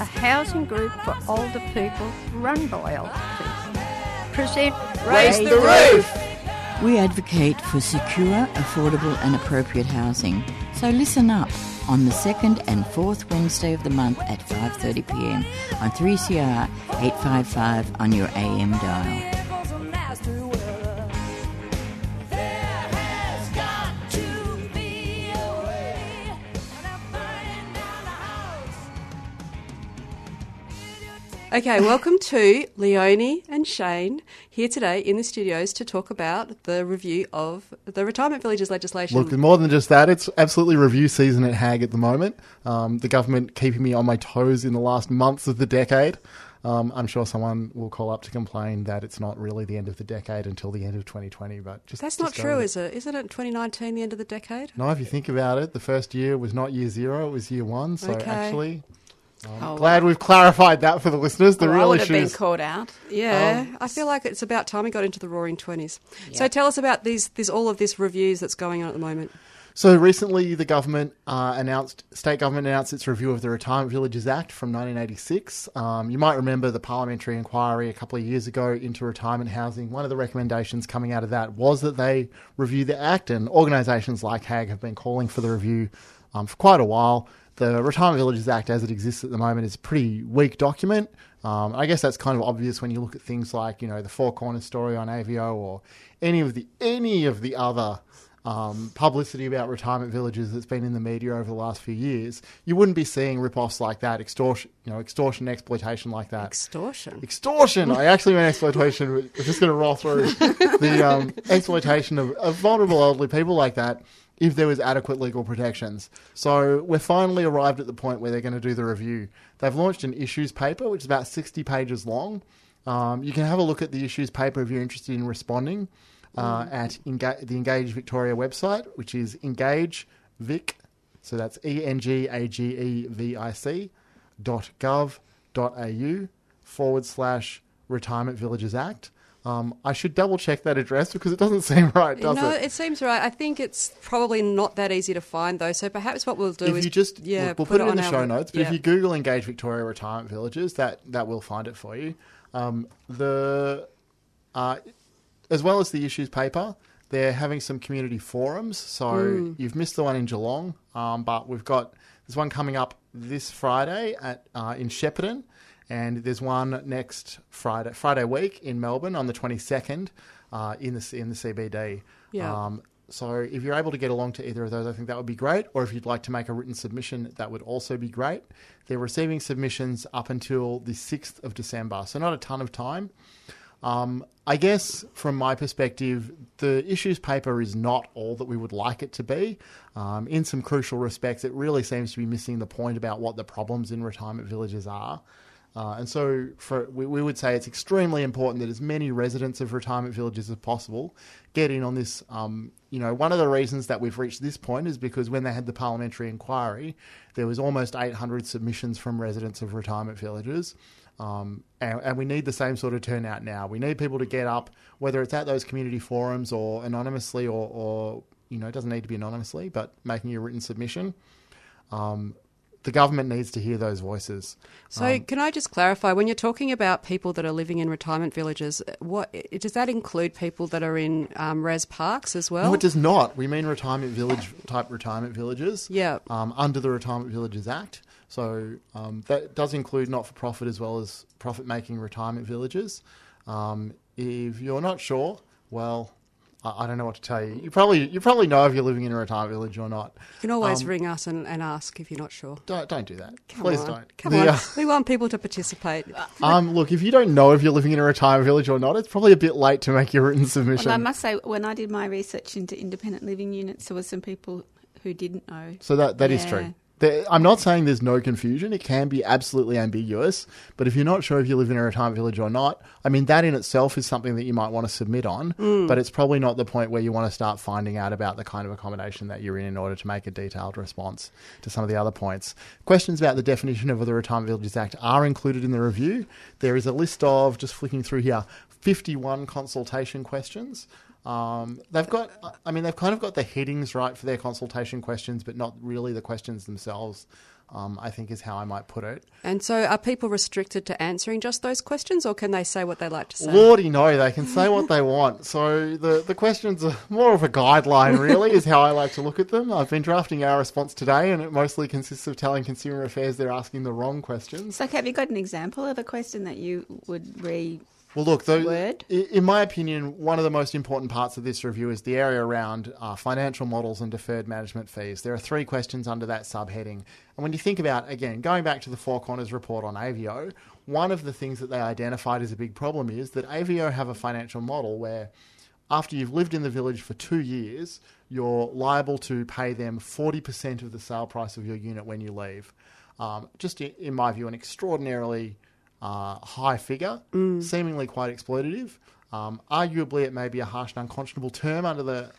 a housing group for older people run by older people. Present Raise the Roof! We advocate for secure, affordable, and appropriate housing. So listen up on the second and fourth Wednesday of the month at 5:30 p.m. on 3CR 855 on your AM dial. Okay, welcome to Leonie and Shane here today in the studios to talk about the review of the retirement villages legislation. Look, more than just that, it's absolutely review season at HAG at the moment. Um, the government keeping me on my toes in the last months of the decade. Um, I'm sure someone will call up to complain that it's not really the end of the decade until the end of 2020. But just That's just not true, is it? Isn't it 2019 the end of the decade? No, if you think about it, the first year was not year zero; it was year one. So Okay. actually, I'm Oh, glad we've clarified that for the listeners. The well, I real would have been called out. Yeah, Um, I feel like it's about time we got into the roaring 20s. So tell us about these, these all of this reviews that's going on at the moment. So recently, the government uh, announced, state government announced its review of the Retirement Villages Act from 1986. Um, you might remember the parliamentary inquiry a couple of years ago into retirement housing. One of the recommendations coming out of that was that they review the act, and organisations like HAG have been calling for the review um, for quite a while. The Retirement Villages Act, as it exists at the moment, is a pretty weak document. Um, I guess that's kind of obvious when you look at things like, you know, the Four Corners story on Aveo or any of the any of the other um, publicity about retirement villages that's been in the media over the last few years, you wouldn't be seeing rip-offs like that, extortion, you know, extortion, exploitation like that. Extortion. Extortion. I actually meant exploitation. We're just going to roll through the um, exploitation of, of vulnerable elderly people like that. If there was adequate legal protections, so we're finally arrived at the point where they're going to do the review. They've launched an issues paper, which is about sixty pages long. Um, you can have a look at the issues paper if you're interested in responding uh, at Enga- the Engage Victoria website, which is Engage Vic. So that's E N G A G E V I C dot gov dot au forward slash Retirement Villages Act. Um, I should double check that address because it doesn't seem right, does no, it? No, it seems right. I think it's probably not that easy to find, though. So perhaps what we'll do if is you just yeah, we'll, we'll put, it in on the show notes. But yeah. if you Google Engage Victoria Retirement Villages, that that will find it for you. Um, the uh, as well as the issues paper, they're having some community forums. So Hmm. you've missed the one in Geelong, um, but we've got there's one coming up this Friday at uh, in Shepparton, and there's one next Friday Friday week in Melbourne on the 22nd uh, in the in the CBD. Yeah. Um, so if you're able to get along to either of those, I think that would be great. Or if you'd like to make a written submission, that would also be great. They're receiving submissions up until the 6th of December, so not a ton of time. Um, I guess from my perspective, the issues paper is not all that we would like it to be. Um, in some crucial respects, it really seems to be missing the point about what the problems in retirement villages are. Uh, and so for, we, we would say it's extremely important that as many residents of retirement villages as possible get in on this. Um, you know, one of the reasons that we've reached this point is because when they had the parliamentary inquiry, there was almost 800 submissions from residents of retirement villages. Um, and, and we need the same sort of turnout now. We need people to get up, whether it's at those community forums or anonymously, or, or you know, it doesn't need to be anonymously, but making a written submission. Um, the government needs to hear those voices. So, Um, can I just clarify when you're talking about people that are living in retirement villages, what does that include people that are in um, res parks as well? no, it does not. We mean retirement village type retirement villages. Yeah. Um, under the Retirement Villages Act. So um, that does include not for profit as well as profit making retirement villages. Um, if you're not sure, well, I, I don't know what to tell you. You probably you probably know if you're living in a retirement village or not. You can always um, ring us and, and ask if you're not sure. Don't don't do that. Come Please on. don't. Come The, on. uh, we want people to participate. um, look, if you don't know if you're living in a retirement village or not, it's probably a bit late to make your written submission. Well, I must say, when I did my research into independent living units, there were some people who didn't know. so that that is Yeah. true. There, I'm not saying there's no confusion. It can be absolutely ambiguous. But if you're not sure if you live in a retirement village or not, I mean, that in itself is something that you might want to submit on. Mm. But it's probably not the point where you want to start finding out about the kind of accommodation that you're in in order to make a detailed response to some of the other points. Questions about the definition of the Retirement Villages Act are included in the review. There is a list of, just flicking through here, 51 consultation questions. Um, they've got, I mean, they've kind of got the headings right for their consultation questions, but not really the questions themselves. Um, I think is how I might put it. And so, are people restricted to answering just those questions, or can they say what they like to say? Lordy, no, they can say what they want. So the the questions are more of a guideline, really, is how I like to look at them. I've been drafting our response today, and it mostly consists of telling Consumer Affairs they're asking the wrong questions. So, have you got an example of a question that you would re? Well, look, though, Word? in my opinion, one of the most important parts of this review is the area around uh, financial models and deferred management fees. There are three questions under that subheading. And when you think about, again, going back to the Four Corners report on Aveo, one of the things that they identified as a big problem is that Aveo have a financial model where after you've lived in the village for two years, you're liable to pay them 40% of the sale price of your unit when you leave. Um, just in my view, an extraordinarily uh, high figure, seemingly quite exploitative. Um, arguably, it may be a harsh and unconscionable term under the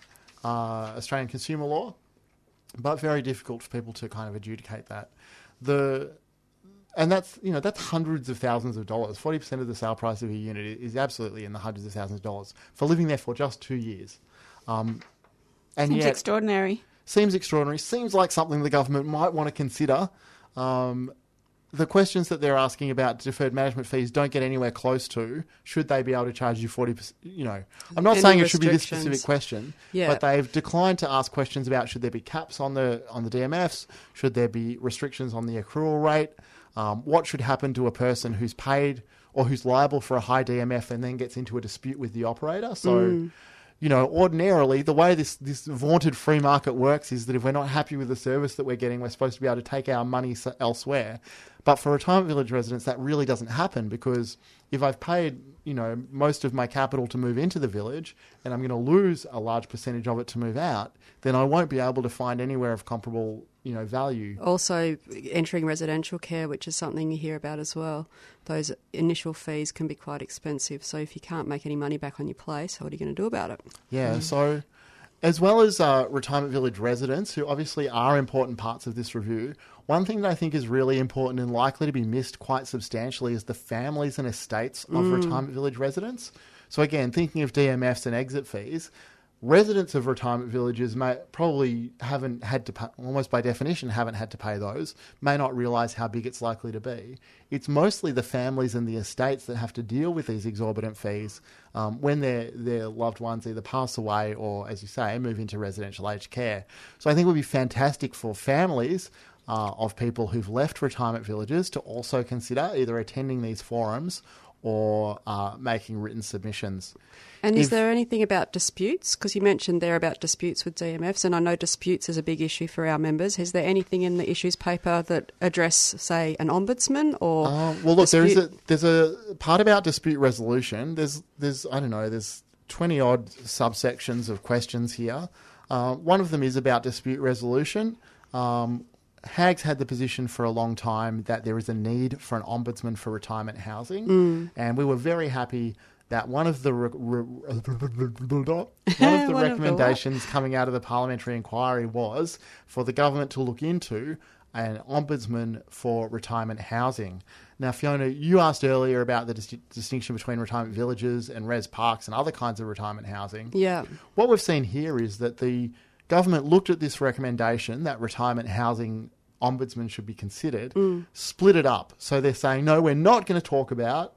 uh, Australian consumer law, but very difficult for people to kind of adjudicate that. The and that's you know that's hundreds of thousands of dollars. Forty percent of the sale price of a unit is absolutely in the hundreds of thousands of dollars for living there for just two years. Um, and Seems yet, extraordinary. seems extraordinary. Seems like something the government might want to consider. Um, the questions that they're asking about deferred management fees don't get anywhere close to should they be able to charge you 40%. You know, I'm not Any saying it should be this specific question, Yeah. but they've declined to ask questions about should there be caps on the on the DMFs, should there be restrictions on the accrual rate, um, what should happen to a person who's paid or who's liable for a high DMF and then gets into a dispute with the operator. So you know, ordinarily the way this, this vaunted free market works is that if we're not happy with the service that we're getting, we're supposed to be able to take our money elsewhere. But for retirement village residents, that really doesn't happen because if I've paid, you know, most of my capital to move into the village and I'm going to lose a large percentage of it to move out, then I won't be able to find anywhere of comparable, you know, value. Also, entering residential care, which is something you hear about as well. Those initial fees can be quite expensive. So, if you can't make any money back on your place, what are you going to do about it? Yeah, so as well as uh, retirement village residents, who obviously are important parts of this review, one thing that I think is really important and likely to be missed quite substantially is the families and estates of retirement village residents. So again, thinking of DMFs and exit fees, residents of retirement villages may probably haven't had to pay, almost by definition haven't had to pay those may not realize how big it's likely to be. It's mostly the families and the estates that have to deal with these exorbitant fees um, when their their loved ones either pass away or as you say move into residential aged care. So i think it would be fantastic for families uh, of people who've left retirement villages to also consider either attending these forums or uh, making written submissions And is there anything about disputes? Because you mentioned there about disputes with DMFs, and I know disputes is a big issue for our members. Is there anything in the issues paper that address, say, an ombudsman or? Uh, well, look, there is a there's a part about dispute resolution. There's there's I don't know there's twenty odd subsections of questions here. Uh, one of them is about dispute resolution. Um, Hags had the position for a long time that there is a need for an ombudsman for retirement housing, mm. and we were very happy that one of the re- re- one of the One of the recommendations coming out of the parliamentary inquiry was for the government to look into an ombudsman for retirement housing. Now, Fiona, you asked earlier about the dis- distinction between retirement villages and res parks and other kinds of retirement housing. yeah. What we've seen here is that the government looked at this recommendation that retirement housing ombudsman should be considered, mm. split it up. So they're saying, no, we're not going to talk about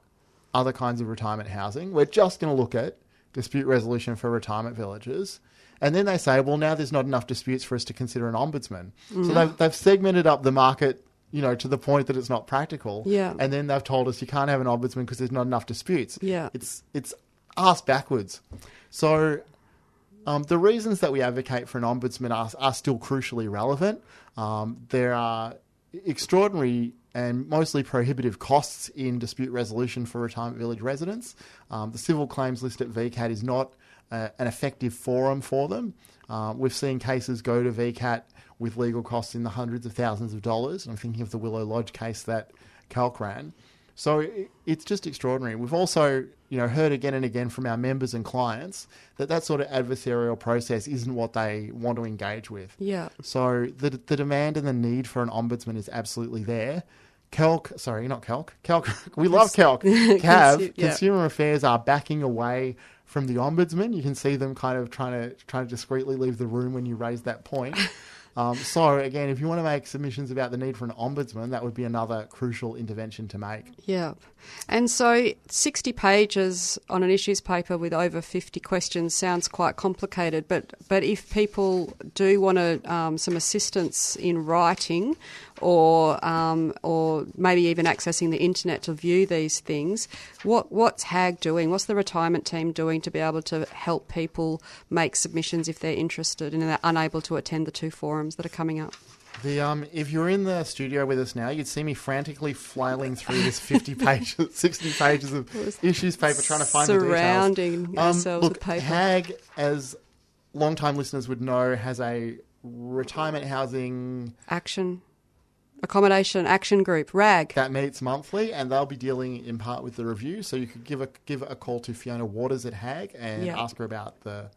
other kinds of retirement housing. We're just going to look at dispute resolution for retirement villages. And then they say, well, now there's not enough disputes for us to consider an ombudsman. So mm. they've, they've segmented up the market, you know, to the point that it's not practical. Yeah. And then they've told us you can't have an ombudsman because there's not enough disputes. Yeah. It's it's ass backwards. So um, the reasons that we advocate for an ombudsman are, are still crucially relevant. Um, there are extraordinary and mostly prohibitive costs in dispute resolution for retirement village residents. Um, the civil claims list at VCAT is not uh, an effective forum for them. Uh, we've seen cases go to VCAT with legal costs in the hundreds of thousands of dollars. I'm thinking of the Willow Lodge case that Calc ran. So it- it's just extraordinary. We've also, you know, heard again and again from our members and clients that that sort of adversarial process isn't what they want to engage with. Yeah. So the the demand and the need for an ombudsman is absolutely there. Calc, sorry, not Calc. Calc, we love Calc. Cav, Consu- yeah. Consumer Affairs are backing away from the ombudsman. You can see them kind of trying to trying to discreetly leave the room when you raise that point. Um, so again, if you want to make submissions about the need for an ombudsman, that would be another crucial intervention to make. Yeah. And so 60 pages on an issues paper with over 50 questions sounds quite complicated, but, but if people do want to, um, some assistance in writing or, um, or maybe even accessing the internet to view these things, what, what's HAG doing? What's the retirement team doing to be able to help people make submissions if they're interested and they're unable to attend the two forums that are coming up? The um, if you're in the studio with us now, you'd see me frantically flailing through this 50 pages, 60 pages of issues paper, trying to find the details. Surrounding Um, ourselves look, with paper. HAG, as long-time listeners would know, has a retirement housing Action, accommodation, action group, RAG. that meets monthly, and they'll be dealing in part with the review. So you could give a give a call to Fiona Waters at HAG and Yeah. ask her about the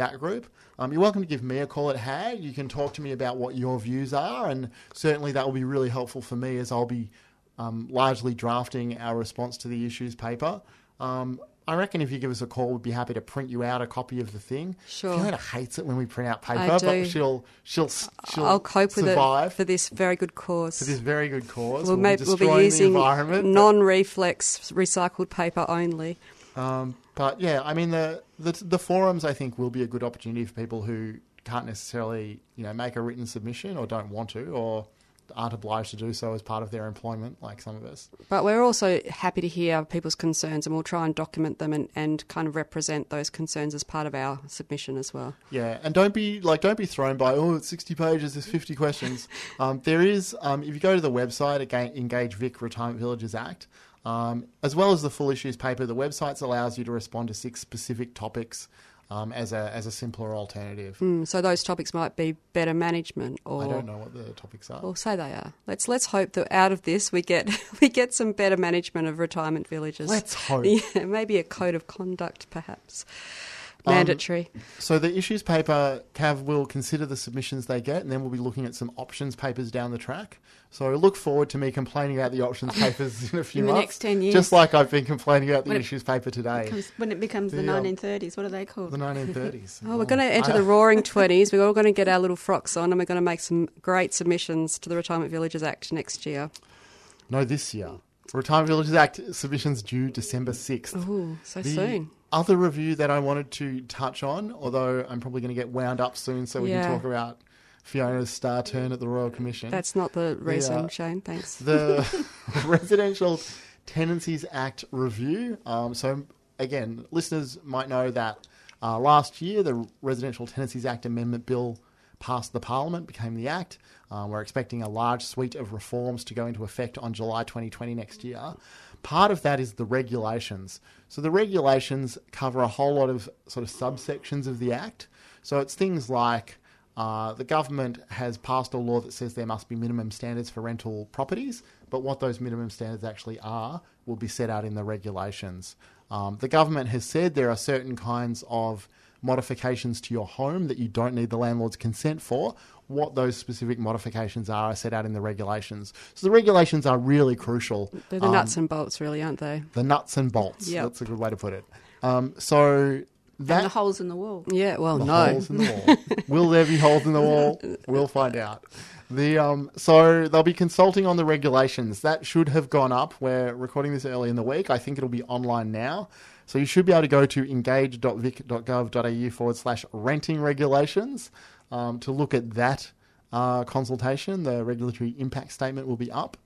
that group. Um, you're welcome to give me a call at HAG. You can talk to me about what your views are, and certainly that will be really helpful for me as I'll be um, largely drafting our response to the issues paper. Um, I reckon if you give us a call, we'd be happy to print you out a copy of the thing. Sure. Fiona hates it when we print out paper, but she'll she'll she'll I'll cope with it for this very good cause. for this very good cause. we'll, be maybe, we'll be using non-reflex recycled paper only. Um, but yeah, I mean the, the the forums I think will be a good opportunity for people who can't necessarily you know make a written submission or don't want to or aren't obliged to do so as part of their employment, like some of us. But we're also happy to hear people's concerns, and we'll try and document them and, and kind of represent those concerns as part of our submission as well. Yeah, and don't be like don't be thrown by oh it's sixty pages, there's fifty questions. Um, there is um, if you go to the website again, Engage Vic Retirement Villages Act, um, as well as the full issues paper, the website allows you to respond to six specific topics um, as a as a simpler alternative. Mm, so those topics might be better management, or I don't know what the topics are. Well, say they are. Let's let's hope that out of this we get we get some better management of retirement villages. Let's hope. Yeah, maybe a code of conduct, perhaps. Um, Mandatory. So the issues paper, Cav will consider the submissions they get, and then we'll be looking at some options papers down the track. So look forward to me complaining about the options papers in a few In the months, next 10 years. just like I've been complaining about the When issues paper today, Becomes- when it becomes the, The, um, 1930s, what are they called? the 1930s. Oh, we're going to enter the roaring 20s. We're all going to get our little frocks on and we're going to make some great submissions to the Retirement Villages Act next year. No, this year. Retirement Villages Act submissions due December 6th. Ooh, so the soon. Other review that I wanted to touch on, although I'm probably going to get wound up soon so we Yeah. can talk about Fiona's star turn at the Royal Commission. That's not the reason, uh, Shane. Thanks. the Residential Tenancies Act review. Um, so, again, listeners might know that uh, last year the Residential Tenancies Act Amendment Bill passed the Parliament, became the Act. Uh, we're expecting a large suite of reforms to go into effect on July 2020 next year. Part of that is the regulations. So, the regulations cover a whole lot of sort of subsections of the Act. So, it's things like uh, the government has passed a law that says there must be minimum standards for rental properties, but what those minimum standards actually are will be set out in the regulations. Um, the government has said there are certain kinds of modifications to your home that you don't need the landlord's consent for. What those specific modifications are are set out in the regulations. So the regulations are really crucial. They're the Um, nuts and bolts, really, aren't they? the nuts and bolts. Yep. That's a good way to put it. Um, so that and the holes in the wall. Yeah, well, the no. holes in the wall. Will there be holes in the wall? We'll find out. The um, so they'll be consulting on the regulations. That should have gone up. We're recording this early in the week. I think it'll be online now. So you should be able to go to engage.vic.gov.au forward slash renting regulations um, to look at that uh, consultation. The regulatory impact statement will be up.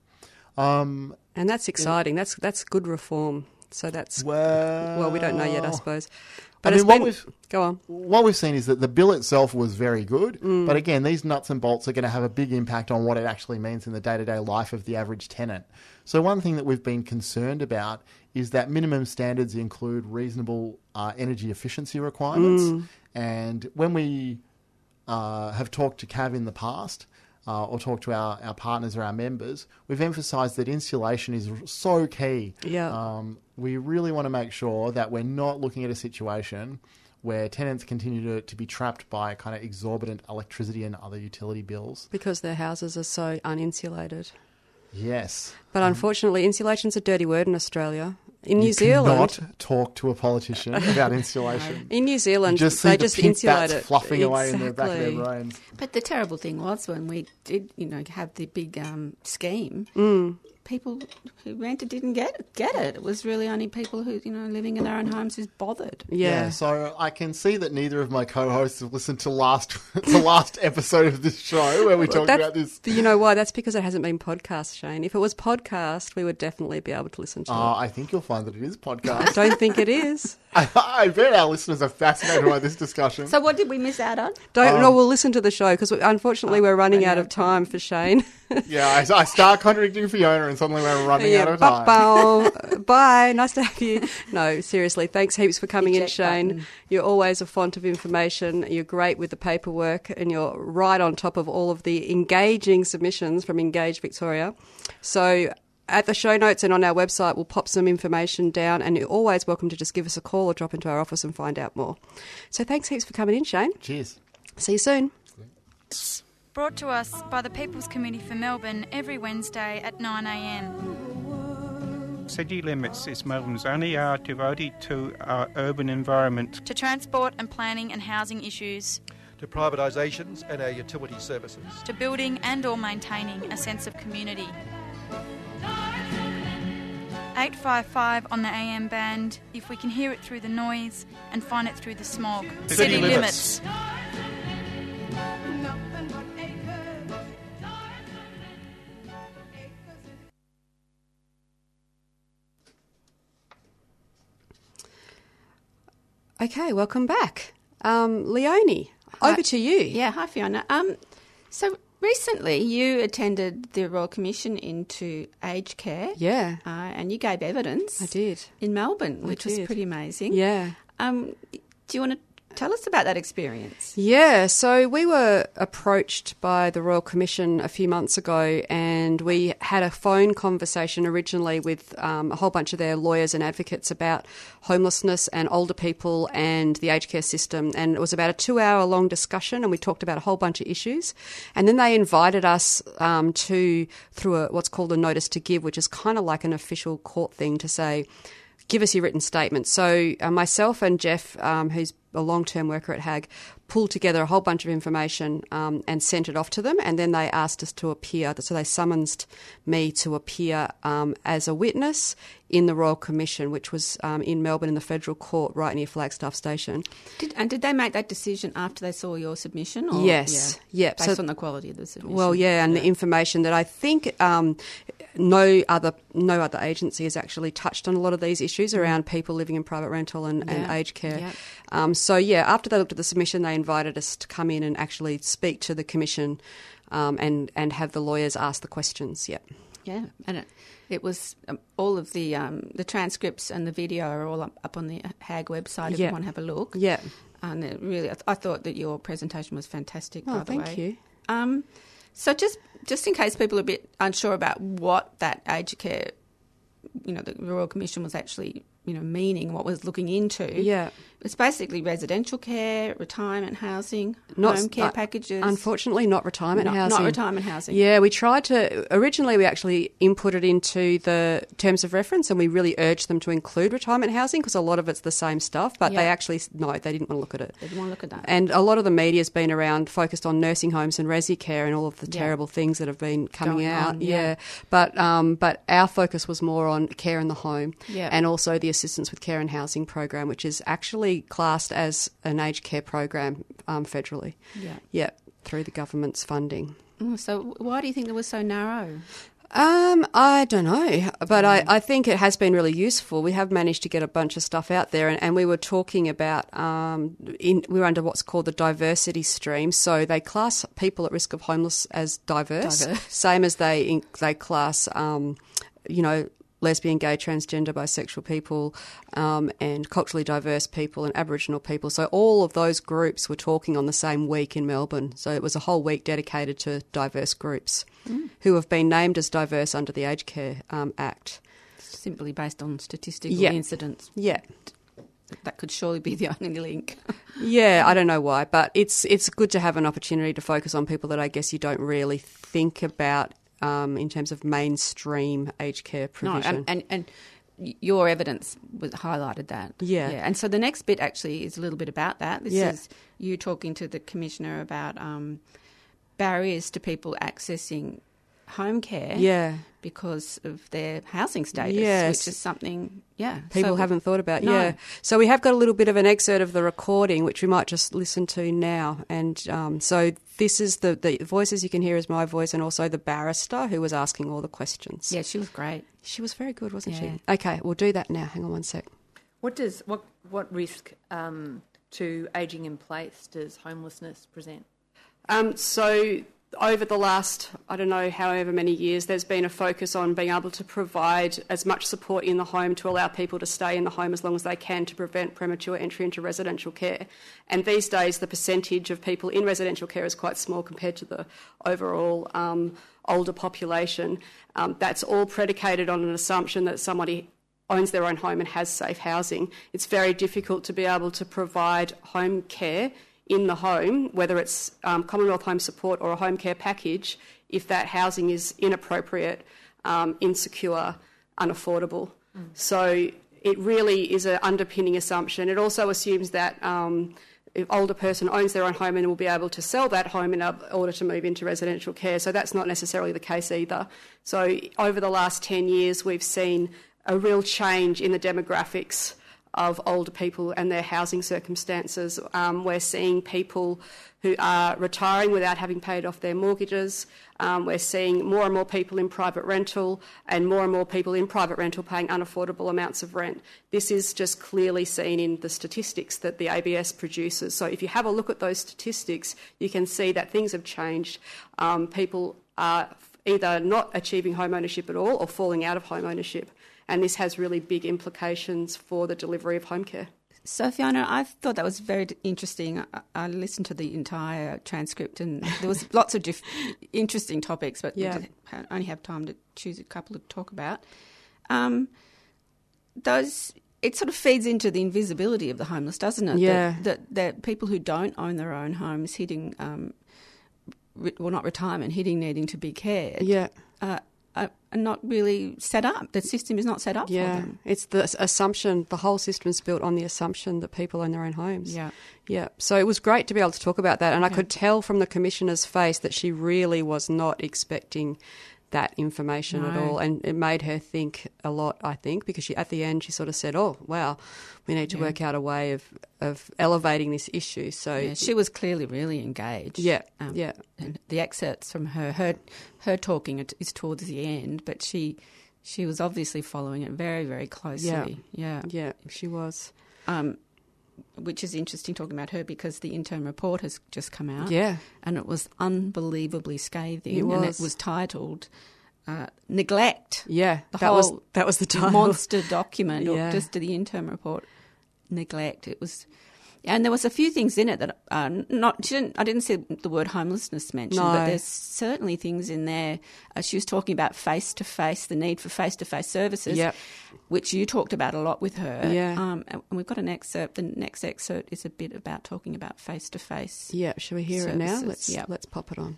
Um, And that's exciting. That's that's good reform. So that's well, well, we don't know yet, I suppose. But I mean, what been, we've go on. what we've seen is that the bill itself was very good, Mm. but again, these nuts and bolts are going to have a big impact on what it actually means in the day to day life of the average tenant. So, one thing that we've been concerned about is that minimum standards include reasonable uh, energy efficiency requirements. Mm. And when we uh, have talked to CAV in the past, uh, or talked to our, our partners or our members, we've emphasised that insulation is so key. Yeah. Um, we really want to make sure that we're not looking at a situation where tenants continue to, to be trapped by kind of exorbitant electricity and other utility bills. Because their houses are so uninsulated. Yes. But unfortunately, insulation's a dirty word in Australia. In New you Zealand, not talk to a politician about insulation. in New Zealand, You just see they the just pink insulate Batts it. fluffing away in the back of their brains. But the terrible thing was when we did, you know, have the big um, scheme. Mm. People who rented didn't get get it. It was really only people who, you know, living in their own homes who's bothered. Yeah. So I can see that neither of my co-hosts have listened to last the last episode of this show where we talked about this. Do you know why? That's because it hasn't been podcast, Shane. If it was podcast, we would definitely be able to listen to Uh, I think you'll find that it is podcast. I Don't think it is. I, I bet our listeners are fascinated by this discussion. So what did we miss out on? Don't. Um, no, we'll listen to the show because unfortunately we're running running out out of of time for Shane. yeah, I, I start contradicting Fiona, and suddenly we're running out of time. ba-bow. Bye. Nice to have you. No, seriously. Thanks heaps for coming in, Shane. button. You're always a font of information. You're great with the paperwork, and you're right on top of all of the engaging submissions from Engage Victoria. So. At the show notes and on our website, we'll pop some information down, and you're always welcome to just give us a call or drop into our office and find out more. So, thanks heaps for coming in, Shane. Cheers. See you soon. Brought to us by the People's Committee for Melbourne every Wednesday at 9am. City Limits is Melbourne's only hour devoted to our urban environment. To transport and planning and housing issues, to privatisations and our utility services. to building and or maintaining a sense of community. 855 on the AM band if we can hear it through the noise and find it through the smog. City limits. Okay, welcome back. Um, Leonie, over to you. Yeah, hi Fiona. Um, so recently you attended the Royal Commission into aged care. Yeah, Uh, and you gave evidence. I did. In Melbourne, which was pretty amazing. Yeah. Um, do you want to tell us about that experience? Yeah, so we were approached by the Royal Commission a few months ago, and we had a phone conversation originally with um, a whole bunch of their lawyers and advocates about homelessness and older people and the aged care system. And it was about a two hour long discussion, and we talked about a whole bunch of issues. And then they invited us um, to, through a, what's called a notice to give, which is kind of like an official court thing to say, give us your written statement. So uh, myself and Jeff, um, who's a long-term worker at HAG, pulled together a whole bunch of information um, and sent it off to them. And then they asked us to appear. So they summoned me to appear um, as a witness in the Royal Commission, which was um, in Melbourne in the Federal Court, right near Flagstaff Station. Did, and did they make that decision after they saw your submission? Or, Yes. Yeah, Yep. Based So- on the quality of the submission. Well, yeah, and the information that I think um, no other no other agency has actually touched on a lot of these issues around people living in private rental and, and aged care. Yeah. Um, so yeah, after they looked at the submission, they invited us to come in and actually speak to the commission um, and and have the lawyers ask the questions. Yeah. Yeah, and it, it was um, all of the um, the transcripts and the video are all up, up on the HAG website if Yeah. you want to have a look. Yeah. And it really, I, th- I thought that your presentation was fantastic. Oh, by the thank way. you. Um, so just just in case people are a bit unsure about what that aged care, you know, the Royal Commission was actually, you know, meaning, what was looking into. Yeah. It's basically residential care, retirement housing, Not- home care uh, packages. Unfortunately, not retirement Not- not housing. retirement housing. Yeah, we tried to. Originally, we actually inputted into the terms of reference, and we really urged them to include retirement housing because a lot of it's the same stuff. But they actually no, they didn't want to look at it. They didn't want to look at that. And a lot of the media's been around focused on nursing homes and resi care and all of the Yeah. terrible things that have been coming Going out. on, yeah. But um, but our focus was more on care in the home Yeah. and also the assistance with care and housing program, which is actually classed as an aged care program um, federally. Yeah. Yeah, through the government's funding. Mm, So why do you think it was so narrow? Um, I don't know, but Mm. I, I think it has been really useful. We have managed to get a bunch of stuff out there, and, and we were talking about um, in, we were under what's called the diversity stream. So they class people at risk of homeless as diverse, Diverse. same as they in- they class, um, you know. Lesbian, gay, transgender, bisexual people, um, and culturally diverse people and Aboriginal people. So all of those groups were talking on the same week in Melbourne. So it was a whole week dedicated to diverse groups Mm. who have been named as diverse under the Aged Care um, Act. Simply based on statistical Yeah. incidents. Yeah. That could surely be the only link. Yeah, I don't know why, but it's it's good to have an opportunity to focus on people that I guess you don't really think about um, in terms of mainstream aged care No, provision. and, and, and your evidence was highlighted that. Yeah. And so the next bit actually is a little bit about that. This Yeah. is you talking to the commissioner about um, barriers to people accessing home care. Yeah. Because of their housing status, Yes. which is something, yeah. People so- haven't thought about. No. Yeah. So we have got a little bit of an excerpt of the recording, which we might just listen to now. And um, so this is the, the voices you can hear is my voice and also the barrister who was asking all the questions. Yeah, she was great. She was very good, wasn't Yeah. she? Okay, we'll do that now. Hang on one sec. What does what what risk um, to ageing in place does homelessness present? Um, so over the last, I don't know, however many years, there's been a focus on being able to provide as much support in the home to allow people to stay in the home as long as they can to prevent premature entry into residential care. And these days, the percentage of people in residential care is quite small compared to the overall um, older population. Um, that's all predicated on an assumption that somebody owns their own home and has safe housing. It's very difficult to be able to provide home care in the home, whether it's um, Commonwealth Home Support or a home care package, if that housing is inappropriate, um, insecure, unaffordable. So it really is an underpinning assumption. It also assumes that um, an older person owns their own home and will be able to sell that home in order to move into residential care. So that's not necessarily the case either. So over the last 10 years, we've seen a real change in the demographics of older people and their housing circumstances. Um, we're seeing people who are retiring without having paid off their mortgages. Um, we're seeing more and more people in private rental and more and more people in private rental paying unaffordable amounts of rent. This is just clearly seen in the statistics that the ABS produces. So if you have a look at those statistics, you can see that things have changed. Um, people are either not achieving home ownership at all or falling out of home ownership and this has really big implications for the delivery of home care. So, Fiona, I thought that was very interesting. I, I listened to the entire transcript, and there was lots of diff- interesting topics, but Yeah. we only have time to choose a couple to talk about. Um, those it sort of feeds into the invisibility of the homeless, doesn't it? Yeah. That, that, that people who don't own their own homes hitting, um, re- well, not retirement, hitting needing to be cared. Yeah. Uh, are are not really set up. The system is not set up for Yeah, them. it's the assumption. The whole system is built on the assumption that people own their own homes. Yeah. yeah. So it was great to be able to talk about that, and I could tell from the commissioner's face that she really was not expecting that information at all, and it made her think a lot. I think because she at the end she sort of said, "Oh, wow, we need to Yeah. work out a way of of elevating this issue." So Yeah, she was clearly really engaged. Yeah, Um, yeah. And the excerpts from her, her, her talking is towards the end, but she, she was obviously following it very, very closely. Yeah, yeah, she was. Um, which is interesting talking about her because the interim report has just come out. Yeah. and it was unbelievably scathing. It and was. it was titled uh, "Neglect." Yeah, the that whole was that was the title. monster document, or Yeah. just the interim report. Neglect. It was, and there was a few things in it that uh, not. She didn't. I didn't see the word homelessness mentioned, No. but there's certainly things in there. Uh, she was talking about face to face, the need for face to face services. Yep. Which you talked about a lot with her. Yeah. Um, and we've got an excerpt. The next excerpt is a bit about talking about face to face. Yeah, shall we hear it now? Let's Yep. let's pop it on.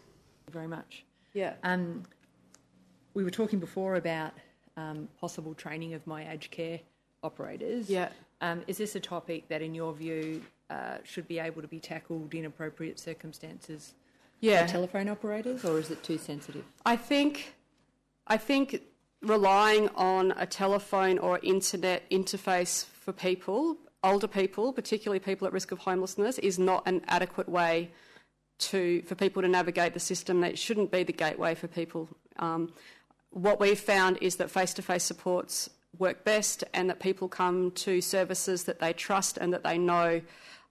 Very much. Yeah. Um, we were talking before about um, possible training of my aged care operators. Yeah. Um, is this a topic that, in your view, uh, should be able to be tackled in appropriate circumstances Yeah. by telephone operators, or is it too sensitive? I think, I think relying on a telephone or internet interface for people, older people, particularly people at risk of homelessness, is not an adequate way to for people to navigate the system. It shouldn't be the gateway for people. Um, what we've found is that face-to-face supports work best, and that people come to services that they trust and that they know.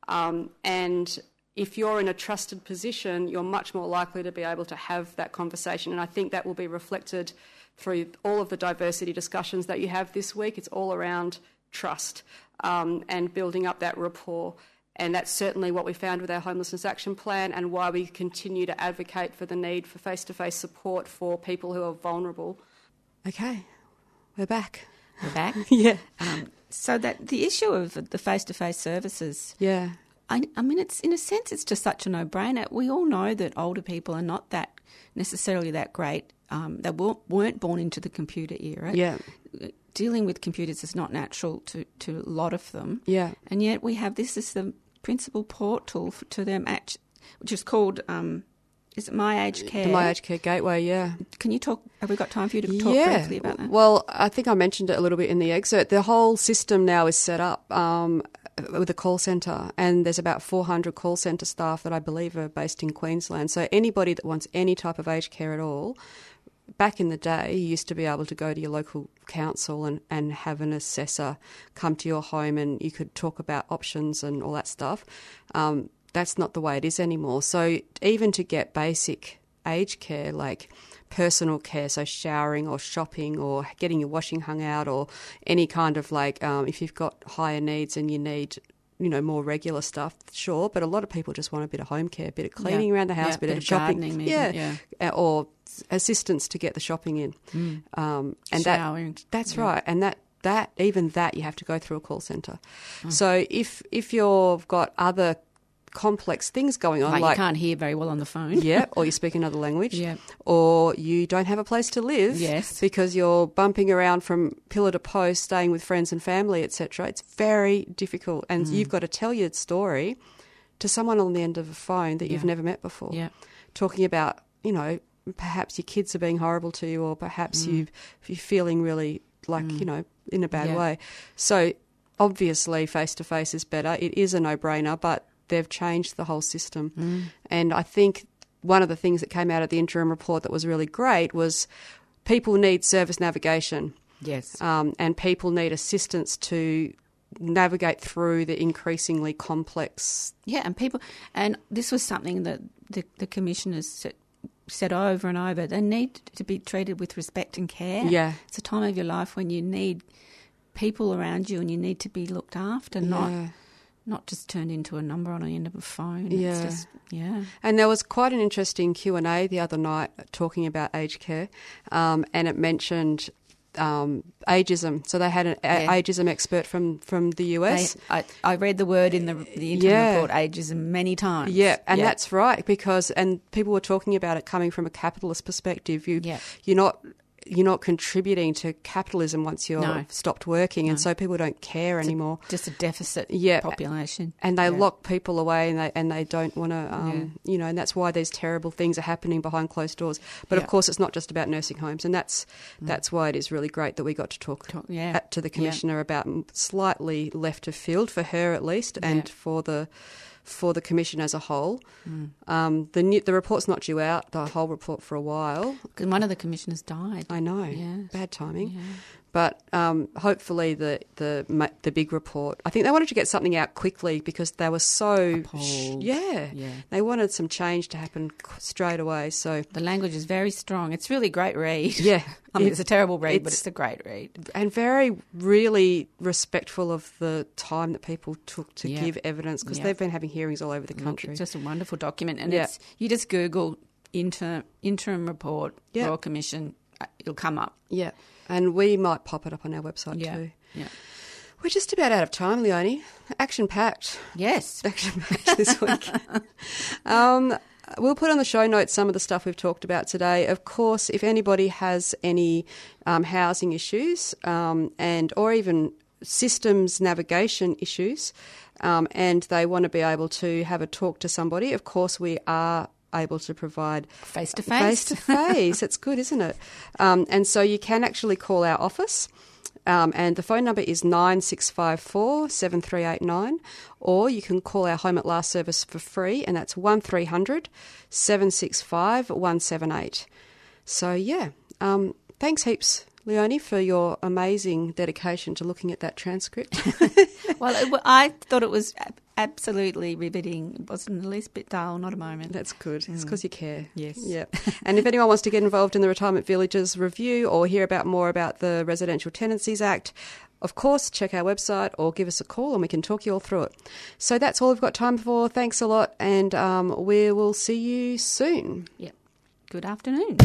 Um, and if you're in a trusted position, you're much more likely to be able to have that conversation. And I think that will be reflected through all of the diversity discussions that you have this week. It's all around trust um, and building up that rapport. And that's certainly what we found with our homelessness action plan and why we continue to advocate for the need for face to face support for people who are vulnerable. Okay, we're back. We're back. yeah. Um, so that the issue of the face to face services. Yeah. I, I mean, it's in a sense, it's just such a no brainer. We all know that older people are not that necessarily that great. Um, they weren't born into the computer era. Yeah. Dealing with computers is not natural to, to a lot of them. Yeah. And yet we have this as the principal portal to them, which is called. Um, is it My Aged Care? The My Aged Care Gateway, yeah. Can you talk? Have we got time for you to talk yeah. briefly about that? Well, I think I mentioned it a little bit in the excerpt. The whole system now is set up um, with a call centre, and there's about 400 call centre staff that I believe are based in Queensland. So anybody that wants any type of aged care at all, back in the day, you used to be able to go to your local council and, and have an assessor come to your home and you could talk about options and all that stuff. Um, that's not the way it is anymore. So even to get basic aged care, like personal care, so showering or shopping or getting your washing hung out or any kind of like, um, if you've got higher needs and you need you know, more regular stuff, sure. But a lot of people just want a bit of home care, a bit of cleaning yeah. around the house, yeah, a bit, bit of, shopping, maybe. yeah, yeah, or assistance to get the shopping in. Mm. Um, and Showering. that that's right, and that that even that you have to go through a call centre. Mm. So if if you've got other complex things going on, like, like you can't hear very well on the phone, yeah, or you speak another language, Yeah. or you don't have a place to live, Yes. because you're bumping around from pillar to post, staying with friends and family, etc. It's very difficult, and Mm. you've got to tell your story to someone on the end of a phone that you've never met before, Yeah. talking about you know perhaps your kids are being horrible to you, or perhaps Mm. you you're feeling really like you know in a bad Yeah. way. So obviously, face to face is better. It is a no brainer, but they've changed the whole system. Mm. And I think one of the things that came out of the interim report that was really great was people need service navigation. Yes. Um, and people need assistance to navigate through the increasingly complex. Yeah, and people, and this was something that the, the commissioners said, said over and over. They need to be treated with respect and care. Yeah. It's a time of your life when you need people around you and you need to be looked after, Yeah. not not just turned into a number on the end of a phone. Yeah. It's just, yeah. And there was quite an interesting Q and A the other night talking about aged care, um, and it mentioned um, ageism. So they had an a- Yeah. ageism expert from from the US. They, I, I read the word in the the interim Yeah. report ageism many times. Yeah, and that's right because and people were talking about it coming from a capitalist perspective. You Yeah. you're not you're not contributing to capitalism once you're No. stopped working, and so people don't care anymore. just a deficit Yeah. population. and they Yeah. lock people away, and they and they don't want to, um, you know, and that's why these terrible things are happening behind closed doors. But Yeah. Mm. of course, it's not just about nursing homes, and that's that's why it is really great that we got to talk, Talk- yeah. at, to the commissioner about slightly left of field for her at least, and Yeah. for the for the commission as a whole. Mm. Um, the new, the report's not due out, the whole report for a while. Because one of the commissioners died. I know, Yeah. bad timing. Yeah. But um, hopefully the, the the big report. I think they wanted to get something out quickly because they were so Appalled. yeah, Yeah. They wanted some change to happen straight away. So The language is very strong. It's really great read. yeah, I mean, it- it's a terrible read, but it's- it's a great read. and very really respectful of the time that people took to Yeah. give evidence because Yeah. they've been having hearings all over the country. It's just a wonderful document, and Yeah. it's you just Google inter, interim report Yeah. Royal Commission, uh, it'll come up. yeah, and we might pop it up on our website Yeah. too. Yeah. We're just about out of time, Leonie. Action packed. Yes. action packed this week. um, we'll put on the show notes some of the stuff we've talked about today. Of course, if anybody has any um, housing issues um, and or even systems navigation issues, um, and they want to be able to have a talk to somebody, of course, we are able to provide Face to face face. to face. It's good, isn't it? Um, and so you can actually call our office. Um, and the phone number is 9654 7389, or you can call our Home at Last service for free, and that's 1300 765 178. So, yeah, um, thanks heaps, Leonie, for your amazing dedication to looking at that transcript. well, it, I thought it was absolutely riveting. It wasn't the least bit dull, not a moment. That's good. Mm. It's because you care. Yes. Yep. and if anyone wants to get involved in the Retirement Villages review or hear about more about the Residential Tenancies Act, of course, check our website or give us a call and we can talk you all through it. So that's all we've got time for. Thanks a lot, and um, we will see you soon. Yep. Good afternoon.